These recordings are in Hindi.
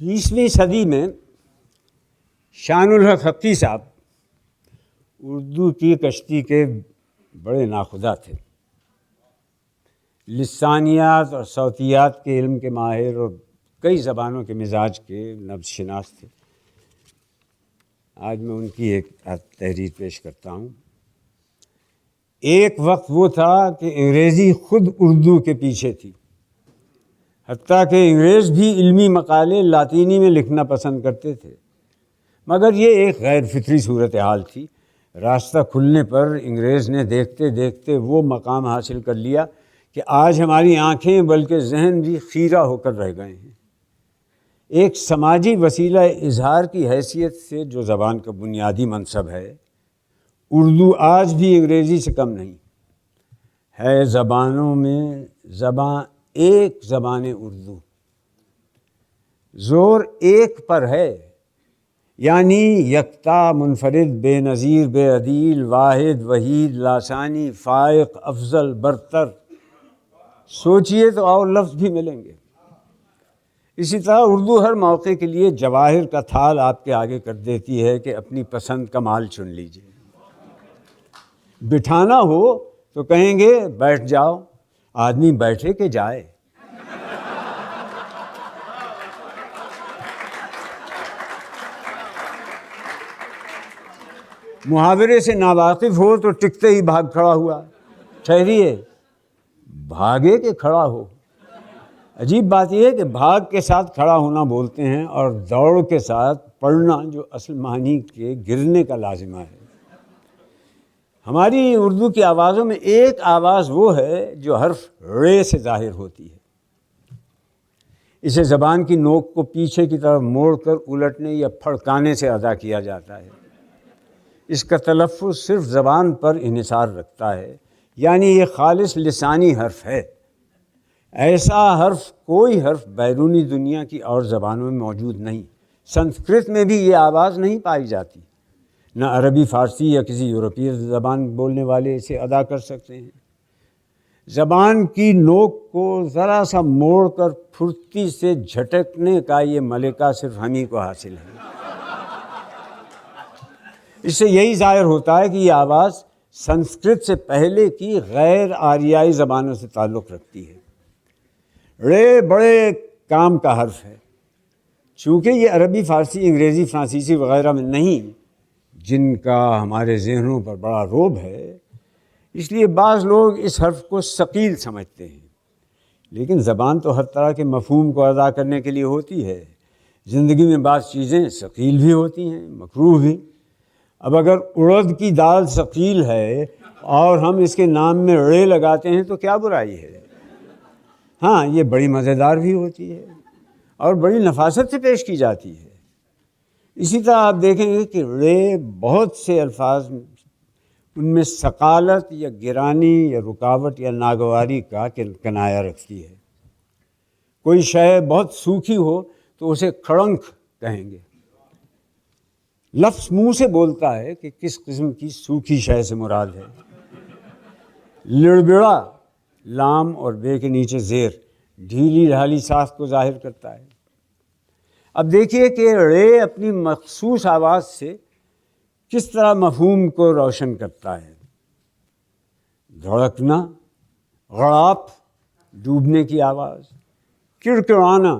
बीसवीं सदी में शानुल हक हकी साहब उर्दू की कश्ती के बड़े नाखुदा थे। लसानियात और सौतियात के इल्म के माहिर और कई ज़बानों के मिजाज के नब्शनास थे। आज मैं उनकी एक तहरीर पेश करता हूँ। एक वक्त वो था कि अंग्रेज़ी ख़ुद उर्दू के पीछे थी। हती कि अंग्रेज़ भी इल्मी मकाले लातीनी में लिखना पसंद करते थे। मगर ये एक गैर फितरी सूरत हाल थी। रास्ता खुलने पर अंग्रेज़ ने देखते देखते वो मकाम हासिल कर लिया कि आज हमारी आँखें बल्कि जहन भी खीरा होकर रह गए हैं। एक समाजी वसीला इजहार की हैसियत से जो ज़बान का बुनियादी मनसब है, उर्दू आज भी अंग्रेज़ी से कम नहीं। है ज़बानों में ज़बान एक ज़बान उर्दू। ज़ोर एक पर है, यानी यकता मुनफरद, बेनज़ीर, बेअदील, वाहिद, वहीद, लासानी फ़ायक अफजल, बरतर। सोचिए तो और लफ्ज़ भी मिलेंगे। इसी तरह उर्दू हर मौके के लिए जवाहिर का थाल आपके आगे कर देती है कि अपनी पसंद का माल चुन लीजिए। बिठाना हो तो कहेंगे, बैठ जाओ। आदमी बैठे के जाए। मुहावरे से नावाकिफ हो तो टिकते ही भाग खड़ा हुआ। ठहरिए, भागे के खड़ा हो। अजीब बात यह है कि भाग के साथ खड़ा होना बोलते हैं और दौड़ के साथ पढ़ना जो असल मानी के गिरने का लाजिमा है। हमारी उर्दू की आवाज़ों में एक आवाज़ वो है जो हर्फ रे से ज़ाहिर होती है। इसे ज़बान की नोक को पीछे की तरफ़ मोड़कर उलटने या फड़काने से अदा किया जाता है। इसका तलफ़ सिर्फ़ ज़बान पर इसार रखता है, यानी ये खालिश लसानी हर्फ है। ऐसा हर्फ कोई हर्फ बैरूनी दुनिया की और ज़बानों में मौजूद नहीं। संस्कृत में भी ये आवाज़ नहीं पाई जाती। न अरबी, फ़ारसी या किसी यूरोपीय ज़बान बोलने वाले इसे अदा कर सकते हैं। ज़बान की नोक को ज़रा सा मोड़ कर फुर्ती से झटकने का ये मलिका सिर्फ़ हम ही को हासिल है। इससे यही ज़ाहिर होता है कि ये आवाज़ संस्कृत से पहले की गैर आर्याई ज़बानों से ताल्लुक़ रखती है। रे बड़े काम का हर्फ है। चूँकि ये अरबी, फ़ारसी, अंग्रेज़ी, फ्रांसीसी वगैरह में नहीं जिनका हमारे जहनों पर बड़ा रोब है। इसलिए बाज़ लोग इस हर्फ को शकील समझते हैं। लेकिन ज़बान तो हर तरह के मफहूम को अदा करने के लिए होती है। ज़िंदगी में बाज़ चीज़ें शकील भी होती हैं, मकरूह भी। अब अगर उड़द की दाल शकील है और हम इसके नाम में रे लगाते हैं तो क्या बुराई है? हाँ ये बड़ी मज़ेदार भी होती है और बड़ी नफासत से पेश की जाती है। इसी तरह आप देखेंगे कि रे बहुत से अल्फाज, उनमें सकालत या गिरानी या रुकावट या नागवारी का कनाया रखती है। कोई शय बहुत सूखी हो तो उसे खड़ंक कहेंगे। लफ्स मुँह से बोलता है कि किस किस्म की सूखी शय से मुराद है। लिड़बिड़ा, लाम और बे के नीचे ज़ेर ढीली ढाली सांस को ज़ाहिर करता है। अब देखिए कि रे अपनी मखसूस आवाज़ से किस तरह मफहूम को रोशन करता है। धड़कना, गड़ाप, डूबने की आवाज़, किड़किड़ाना,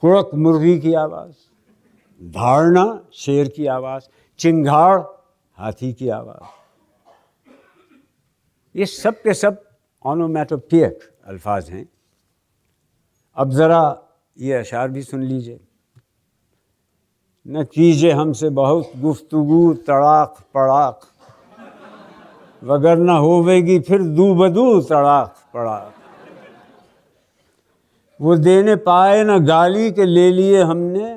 कुड़क मुर्गी की आवाज़ धारणा शेर की आवाज़, चिंगाड़, हाथी की आवाज़। ये सब के सब ऑनोमेटोपियक अल्फाज हैं। अब ज़रा ये अशार भी सुन लीजिए। न कीजिए हमसे बहुत गुफ्तगु, तड़ाक, पड़ाक। वगर न होवेगी फिर दू बदू तड़ाक, पड़ाक। वो देने पाए न गाली के ले लिए हमने।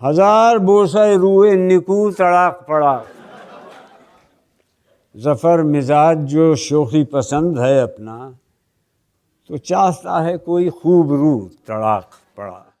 हज़ार बोसा रूए, निकू, तड़ाक, पड़ाक। जफ़र मिजाज जो शोखी पसंद है अपना तो चाहता है कोई खूब रू तड़ाक पड़ा।